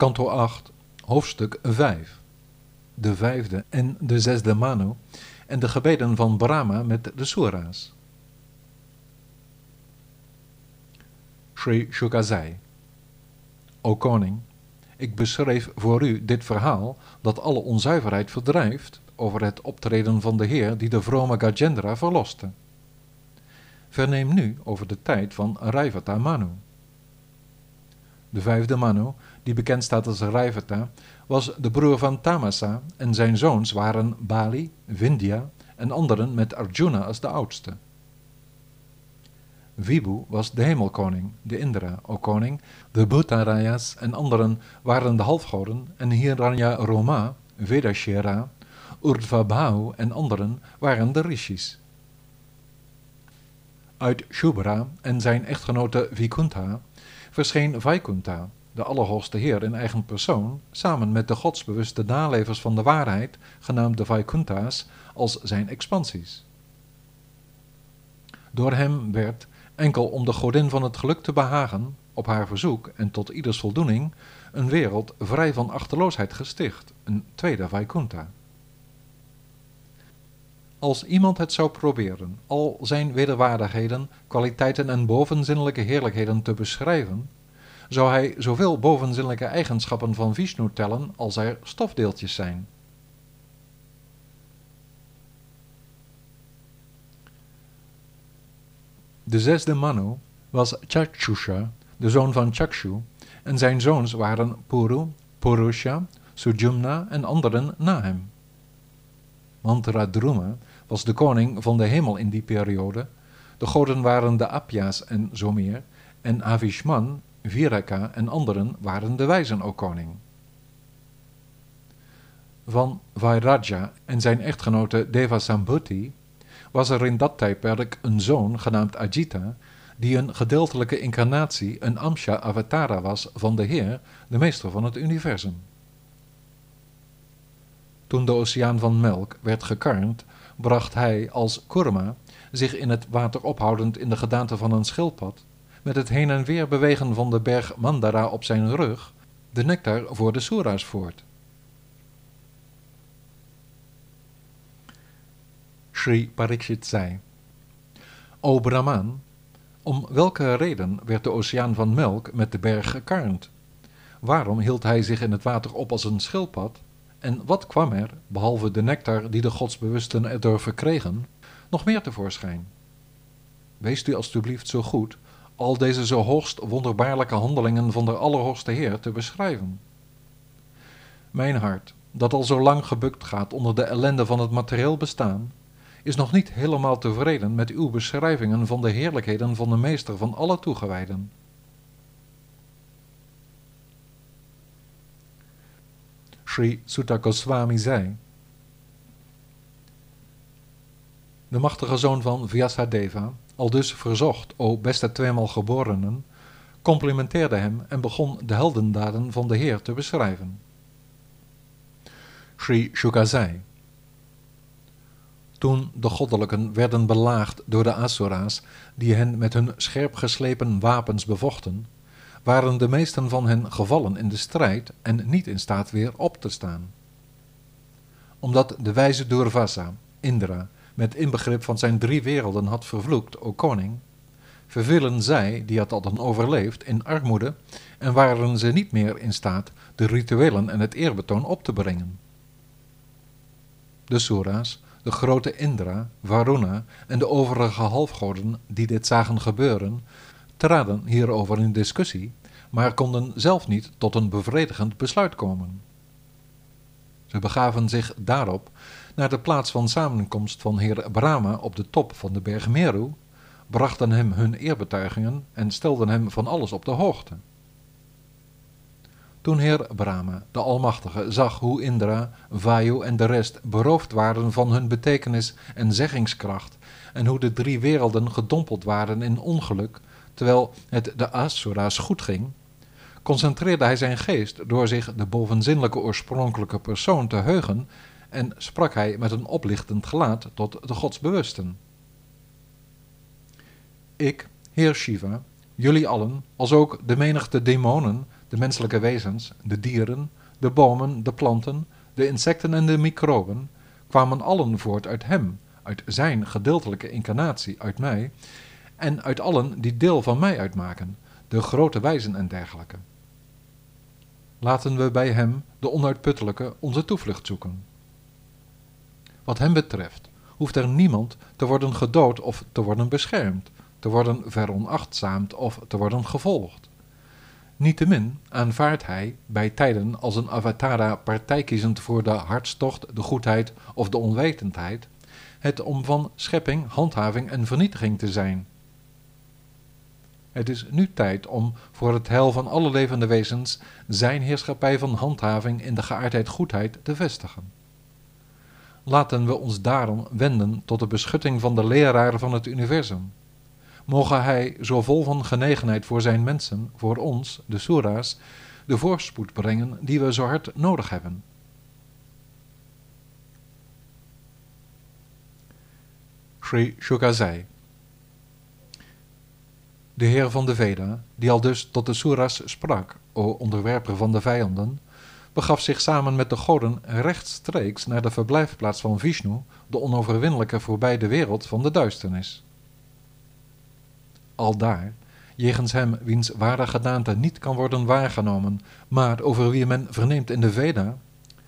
Kanto 8, hoofdstuk 5. De vijfde en de zesde Manu en de gebeden van Brahma met de Sura's. Sri Shukazai. O koning, ik beschreef voor u dit verhaal dat alle onzuiverheid verdrijft over het optreden van de Heer die de vrome Gajendra verloste. Verneem nu over de tijd van Raivata Manu. De vijfde Manu, die bekend staat als Raivata, was de broer van Tamasa en zijn zoons waren Bali, Vindhya en anderen met Arjuna als de oudste. Vibhu was de hemelkoning, de Indra, o koning, de Bhuttarayas en anderen waren de halfgoden en Hiranya Roma, Vedashera, Urdvabhau en anderen waren de rishis. Uit Shubra en zijn echtgenote Vikuntha verscheen Vaikuntha, de Allerhoogste Heer in eigen persoon, samen met de godsbewuste nalevers van de waarheid, genaamd de Vaikunthas, als zijn expansies. Door hem werd, enkel om de godin van het geluk te behagen, op haar verzoek en tot ieders voldoening, een wereld vrij van achterloosheid gesticht, een tweede Vaikuntha. Als iemand het zou proberen al zijn wederwaardigheden, kwaliteiten en bovenzinnelijke heerlijkheden te beschrijven, zou hij zoveel bovenzinnelijke eigenschappen van Vishnu tellen als er stofdeeltjes zijn. De zesde Manu was Chakshusha, de zoon van Chakshu, en zijn zoons waren Puru, Purusha, Sujumna en anderen na hem. Mantradruma was de koning van de hemel in die periode, de goden waren de Apya's en zo meer, en Avishman, Viraka en anderen waren de wijzen, o koning. Van Vairaja en zijn echtgenote Devasambhuti was er in dat tijdperk een zoon genaamd Ajita, die een gedeeltelijke incarnatie, een Amsha Avatara was van de Heer, de meester van het universum. Toen de oceaan van melk werd gekarnd, bracht hij als kurma, zich in het water ophoudend in de gedaante van een schildpad, met het heen en weer bewegen van de berg Mandara op zijn rug, de nectar voor de Sura's voort. Sri Parikshit zei, O Brahman, om welke reden werd de oceaan van melk met de berg gekarnd? Waarom hield hij zich in het water op als een schildpad? En wat kwam er, behalve de nectar die de godsbewusten erdoor verkregen, nog meer tevoorschijn? Wees u alstublieft zo goed al deze zo hoogst wonderbaarlijke handelingen van de Allerhoogste Heer te beschrijven. Mijn hart, dat al zo lang gebukt gaat onder de ellende van het materieel bestaan, is nog niet helemaal tevreden met uw beschrijvingen van de heerlijkheden van de Meester van alle toegewijden. Sri Sutta Goswami zei, de machtige zoon van Vyasadeva, al dus verzocht, o beste tweemaal geborenen, complimenteerde hem en begon de heldendaden van de Heer te beschrijven. Sri Shukazai Toen de goddelijken werden belaagd door de Asura's, die hen met hun scherp geslepen wapens bevochten, waren de meesten van hen gevallen in de strijd en niet in staat weer op te staan. Omdat de wijze Durvasa, Indra, met inbegrip van zijn drie werelden had vervloekt, o koning, vervielen zij, die het hadden overleefd, in armoede en waren ze niet meer in staat de rituelen en het eerbetoon op te brengen. De Sura's, de grote Indra, Varuna en de overige halfgoden die dit zagen gebeuren, traden hierover in discussie, maar konden zelf niet tot een bevredigend besluit komen. Ze begaven zich daarop naar de plaats van samenkomst van heer Brahma op de top van de berg Meru, brachten hem hun eerbetuigingen en stelden hem van alles op de hoogte. Toen heer Brahma, de Almachtige, zag hoe Indra, Vayu en de rest beroofd waren van hun betekenis en zeggingskracht, en hoe de drie werelden gedompeld waren in ongeluk, terwijl het de Asura's goed ging, concentreerde hij zijn geest door zich de bovenzinnelijke oorspronkelijke persoon te heugen en sprak hij met een oplichtend gelaat tot de godsbewusten. Ik, Heer Shiva, jullie allen, als ook de menigte demonen, de menselijke wezens, de dieren, de bomen, de planten, de insecten en de microben, kwamen allen voort uit hem, uit zijn gedeeltelijke incarnatie, uit mij, en uit allen die deel van mij uitmaken, de grote wijzen en dergelijke. Laten we bij hem, de onuitputtelijke, onze toevlucht zoeken. Wat hem betreft, hoeft er niemand te worden gedood of te worden beschermd, te worden veronachtzaamd of te worden gevolgd. Niettemin aanvaardt hij, bij tijden als een avatara partij kiezend voor de hartstocht, de goedheid of de onwetendheid, het om van schepping, handhaving en vernietiging te zijn. Het is nu tijd om voor het heil van alle levende wezens zijn heerschappij van handhaving in de geaardheid goedheid te vestigen. Laten we ons daarom wenden tot de beschutting van de leraar van het universum. Mogen hij, zo vol van genegenheid voor zijn mensen, voor ons, de Sura's, de voorspoed brengen die we zo hard nodig hebben. Sri Shukazai De heer van de Veda, die al dus tot de Sura's sprak, o onderwerper van de vijanden, begaf zich samen met de goden rechtstreeks naar de verblijfplaats van Vishnu, de onoverwinnelijke voorbij de wereld van de duisternis. Aldaar, jegens hem wiens ware gedaante niet kan worden waargenomen, maar over wie men verneemt in de Veda,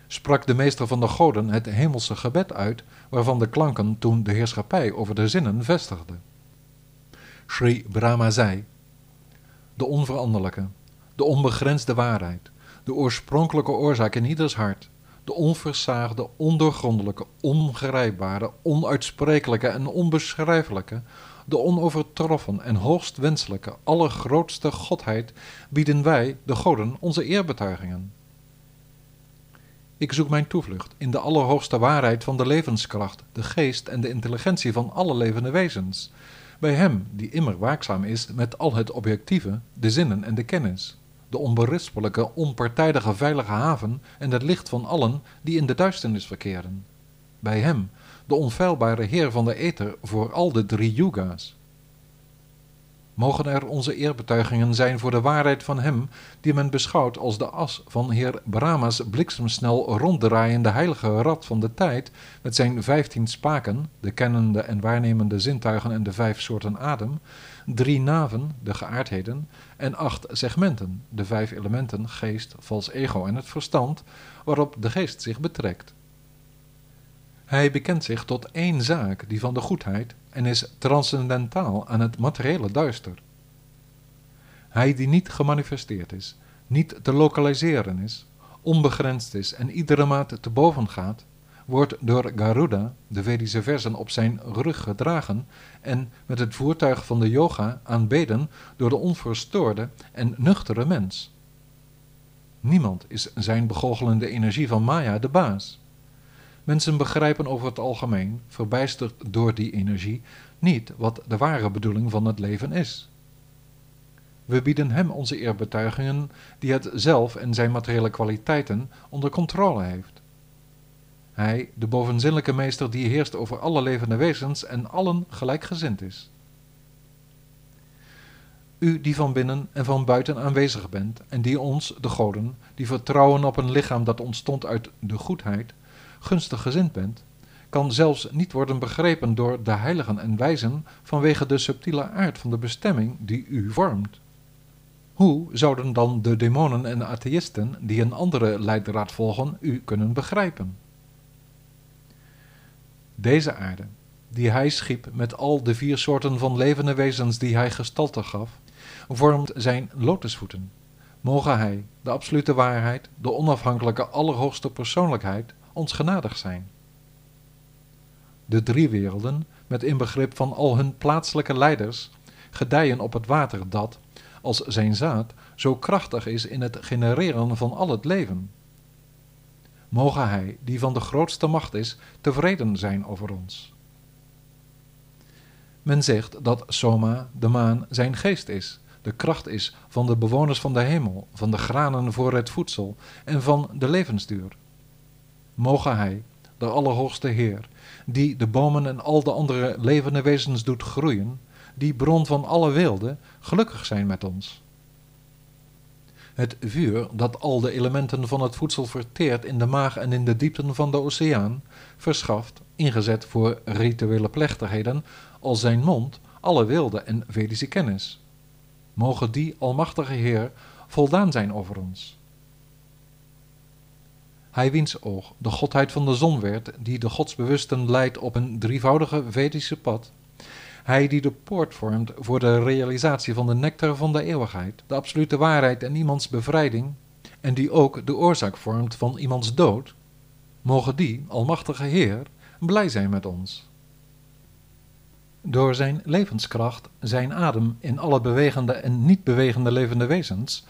sprak de meester van de goden het hemelse gebed uit, waarvan de klanken toen de heerschappij over de zinnen vestigde. Sri Brahma zei, de onveranderlijke, de onbegrensde waarheid, de oorspronkelijke oorzaak in ieders hart, de onversaagde, ondoorgrondelijke, ongrijpbare, onuitsprekelijke en onbeschrijfelijke, de onovertroffen en hoogst wenselijke, allergrootste Godheid, bieden wij, de goden, onze eerbetuigingen. Ik zoek mijn toevlucht in de allerhoogste waarheid van de levenskracht, de geest en de intelligentie van alle levende wezens, bij Hem die immer waakzaam is met al het objectieve, de zinnen en de kennis de onberispelijke, onpartijdige veilige haven en het licht van allen die in de duisternis verkeren. Bij hem, de onfeilbare Heer van de Ether voor al de drie yuga's. Mogen er onze eerbetuigingen zijn voor de waarheid van hem, die men beschouwt als de as van Heer Brahma's bliksemsnel ronddraaiende heilige rad van de tijd, met zijn vijftien spaken, de kennende en waarnemende zintuigen en de vijf soorten adem, drie naven, de geaardheden, en acht segmenten, de vijf elementen geest, vals ego en het verstand, waarop de geest zich betrekt. Hij bekent zich tot één zaak, die van de goedheid, en is transcendentaal aan het materiële duister. Hij die niet gemanifesteerd is, niet te lokaliseren is, onbegrensd is en iedere maat te boven gaat, wordt door Garuda, de Vedische versen, op zijn rug gedragen en met het voertuig van de yoga aanbeden door de onverstoorde en nuchtere mens. Niemand is zijn begoochelende energie van Maya de baas. Mensen begrijpen over het algemeen, verbijsterd door die energie, niet wat de ware bedoeling van het leven is. We bieden hem onze eerbetuigingen die het zelf en zijn materiële kwaliteiten onder controle heeft. Hij, de bovenzinnelijke meester die heerst over alle levende wezens en allen gelijkgezind is. U die van binnen en van buiten aanwezig bent en die ons, de goden, die vertrouwen op een lichaam dat ontstond uit de goedheid, gunstig gezind bent, kan zelfs niet worden begrepen door de heiligen en wijzen vanwege de subtiele aard van de bestemming die u vormt. Hoe zouden dan de demonen en atheïsten die een andere leidraad volgen u kunnen begrijpen? Deze aarde, die hij schiep met al de vier soorten van levende wezens die hij gestalte gaf, vormt zijn lotusvoeten. Mogen hij, de absolute waarheid, de onafhankelijke allerhoogste persoonlijkheid, ons genadig zijn. De drie werelden, met inbegrip van al hun plaatselijke leiders, gedijen op het water dat, als zijn zaad, zo krachtig is in het genereren van al het leven. Mogen Hij, die van de grootste macht is, tevreden zijn over ons. Men zegt dat Soma, de maan, zijn geest is, de kracht is van de bewoners van de hemel, van de granen voor het voedsel en van de levensduur. Mogen Hij, de Allerhoogste Heer, die de bomen en al de andere levende wezens doet groeien, die bron van alle weelde, gelukkig zijn met ons. Het vuur dat al de elementen van het voedsel verteert in de maag en in de diepten van de oceaan, verschaft, ingezet voor rituele plechtigheden, als zijn mond alle wilde en Vedische kennis. Mogen die Almachtige Heer voldaan zijn over ons. Hij wiens oog de godheid van de zon werd, die de godsbewusten leidt op een drievoudige Vedische pad. Hij die de poort vormt voor de realisatie van de nectar van de eeuwigheid, de absolute waarheid en iemands bevrijding, en die ook de oorzaak vormt van iemands dood. Mogen die, Almachtige Heer, blij zijn met ons. Door zijn levenskracht, zijn adem in alle bewegende en niet bewegende levende wezens,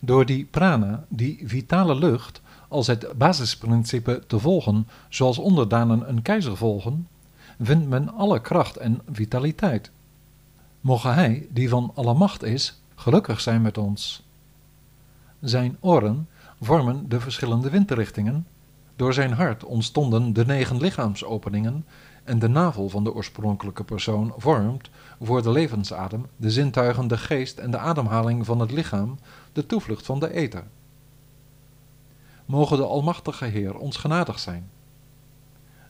door die prana, die vitale lucht, als het basisprincipe te volgen, zoals onderdanen een keizer volgen, vindt men alle kracht en vitaliteit. Mogen Hij, die van alle macht is, gelukkig zijn met ons. Zijn oren vormen de verschillende windrichtingen, door zijn hart ontstonden de negen lichaamsopeningen en de navel van de oorspronkelijke persoon vormt, voor de levensadem, de zintuigen, de geest en de ademhaling van het lichaam, de toevlucht van de ether. Mogen de Almachtige Heer ons genadig zijn.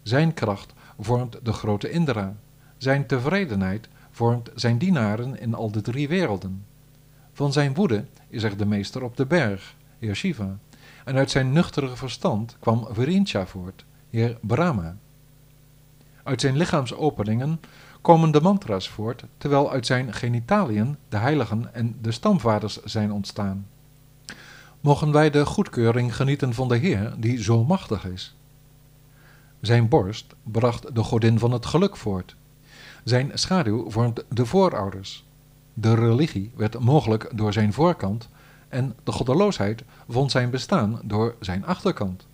Zijn kracht vormt de grote Indra, zijn tevredenheid vormt zijn dienaren in al de drie werelden. Van zijn woede is er de meester op de berg, Heer Shiva, en uit zijn nuchtere verstand kwam Virincha voort, Heer Brahma. Uit zijn lichaamsopeningen komen de mantra's voort, terwijl uit zijn genitaliën de heiligen en de stamvaders zijn ontstaan. Mogen wij de goedkeuring genieten van de Heer, die zo machtig is. Zijn borst bracht de godin van het geluk voort. Zijn schaduw vormt de voorouders. De religie werd mogelijk door zijn voorkant en de goddeloosheid vond zijn bestaan door zijn achterkant.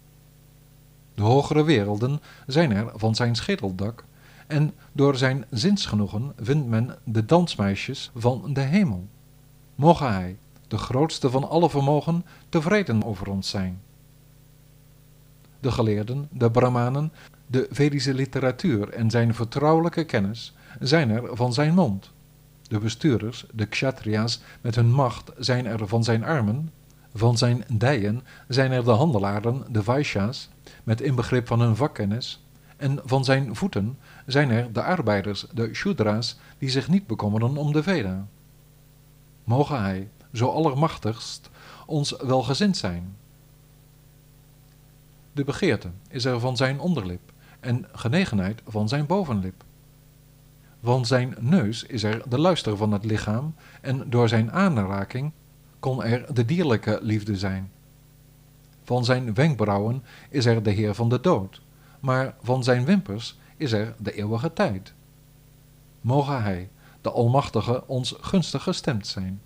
De hogere werelden zijn er van zijn schedeldak en door zijn zinsgenoegen vindt men de dansmeisjes van de hemel. Mogen hij, de grootste van alle vermogen, tevreden over ons zijn. De geleerden, de brahmanen, de Vedische literatuur en zijn vertrouwelijke kennis zijn er van zijn mond. De bestuurders, de kshatriya's met hun macht zijn er van zijn armen, van zijn dijen zijn er de handelaren, de vaishya's, met inbegrip van hun vakkennis, en van zijn voeten zijn er de arbeiders, de shudra's, die zich niet bekommeren om de Veda. Mogen hij, zo allermachtigst, ons welgezind zijn. De begeerte is er van zijn onderlip en genegenheid van zijn bovenlip. Van zijn neus is er de luister van het lichaam en door zijn aanraking kon er de dierlijke liefde zijn. Van zijn wenkbrauwen is er de Heer van de dood, maar van zijn wimpers is er de eeuwige tijd. Mogen Hij, de Almachtige, ons gunstig gestemd zijn.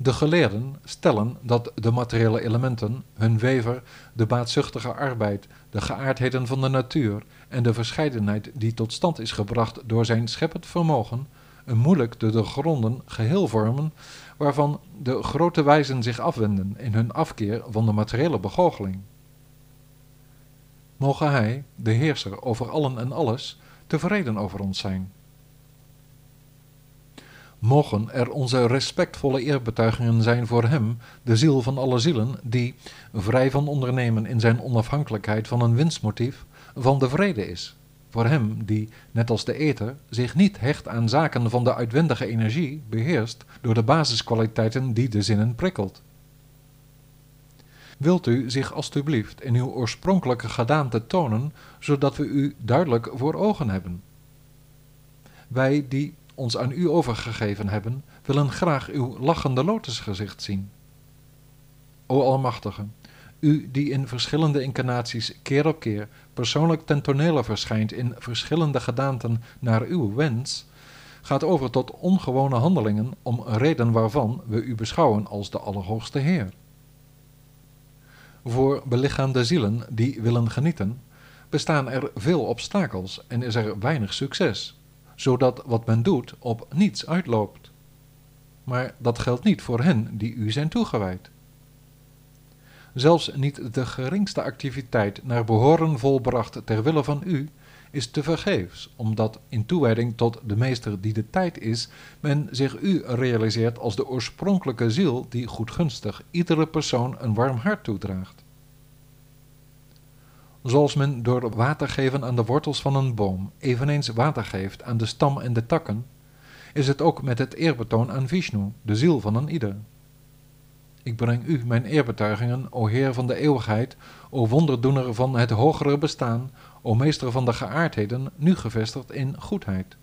De geleerden stellen dat de materiële elementen, hun wever, de baatzuchtige arbeid, de geaardheden van de natuur en de verscheidenheid die tot stand is gebracht door zijn scheppend vermogen, een moeilijk te doorgronden geheel vormen, waarvan de grote wijzen zich afwenden in hun afkeer van de materiële begoocheling. Mogen Hij, de Heerser over allen en alles, tevreden over ons zijn. Mogen er onze respectvolle eerbetuigingen zijn voor Hem, de ziel van alle zielen, die, vrij van ondernemen in zijn onafhankelijkheid van een winstmotief, van de vrede is. Voor Hem die, net als de ether, zich niet hecht aan zaken van de uitwendige energie, beheerst door de basiskwaliteiten die de zinnen prikkelt. Wilt u zich alstublieft in uw oorspronkelijke gedaante tonen, zodat we u duidelijk voor ogen hebben? Wij die ons aan u overgegeven hebben, willen graag uw lachende lotusgezicht zien. O Almachtige, u die in verschillende incarnaties keer op keer persoonlijk ten tonele verschijnt in verschillende gedaanten naar uw wens, gaat over tot ongewone handelingen om reden waarvan we u beschouwen als de Allerhoogste Heer. Voor belichaamde zielen die willen genieten, bestaan er veel obstakels en is er weinig succes zodat wat men doet op niets uitloopt. Maar dat geldt niet voor hen die u zijn toegewijd. Zelfs niet de geringste activiteit naar behoren volbracht ter wille van u, is tevergeefs, omdat in toewijding tot de meester die de tijd is, men zich u realiseert als de oorspronkelijke ziel die goedgunstig iedere persoon een warm hart toedraagt. Zoals men door water geven aan de wortels van een boom eveneens water geeft aan de stam en de takken, is het ook met het eerbetoon aan Vishnu, de ziel van een ieder. Ik breng u mijn eerbetuigingen, o Heer van de eeuwigheid, o wonderdoener van het hogere bestaan, o meester van de geaardheden, nu gevestigd in goedheid.